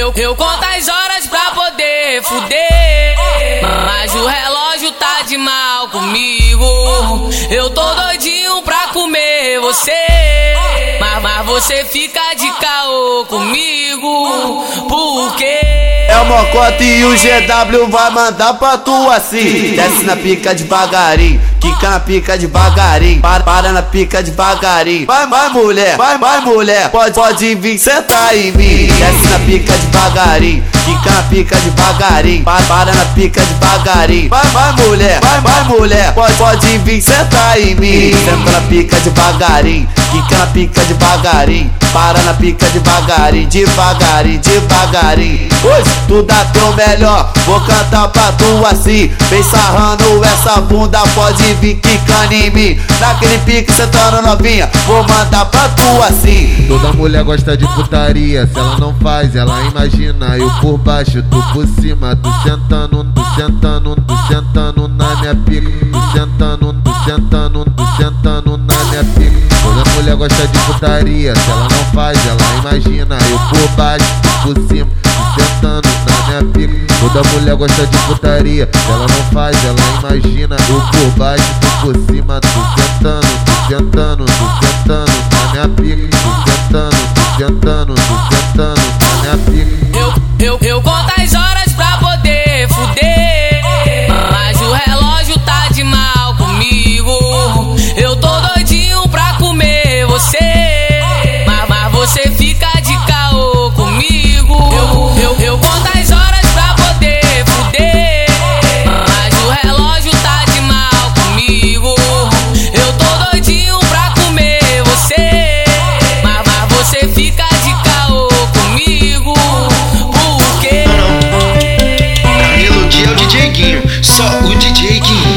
Eu, eu conto as horas pra poder fuder. Mas o relógio tá de mal comigo. Eu tô doidinho pra comer você. Mas, mas você fica de caô comigo. Por quê? É o Mocota e o GW vai mandar pra tu assim. Desce na pica devagarinho, quica na pica devagarinho, para, para na pica devagarinho. Vai, vai mulher, vai, vai mulher, pode, pode vir sentar em mim. Desce na pica devagarinho, quica na pica devagarinho, para, para na pica devagarinho. Vai, vai mulher, vai, vai mulher, pode, pode vir sentar em mim. Senta na pica devagarinho, quica na pica devagarinho, para na pica devagarinho, devagarinho, devagarinho. Hoje tu dá teu melhor, vou cantar pra tu assim. Vem sarrando essa bunda, pode vir quicando em mim. Naquele pique sentando novinha, vou mandar pra tu assim. Toda mulher gosta de putaria, se ela não faz, ela imagina. Eu por baixo, tu por cima, tu sentando, tu sentando, tu sentando na minha pica. Tu sentando, tu sentando, tu sentando na minha pica. Toda mulher gosta de putaria, se ela não faz, ela imagina. Eu por baixo, tu por cima, Toda mulher gosta de putaria, ela não faz, ela imagina. Eu por baixo, tu por cima, tu sentando, tu sentando, 서 문제 제기.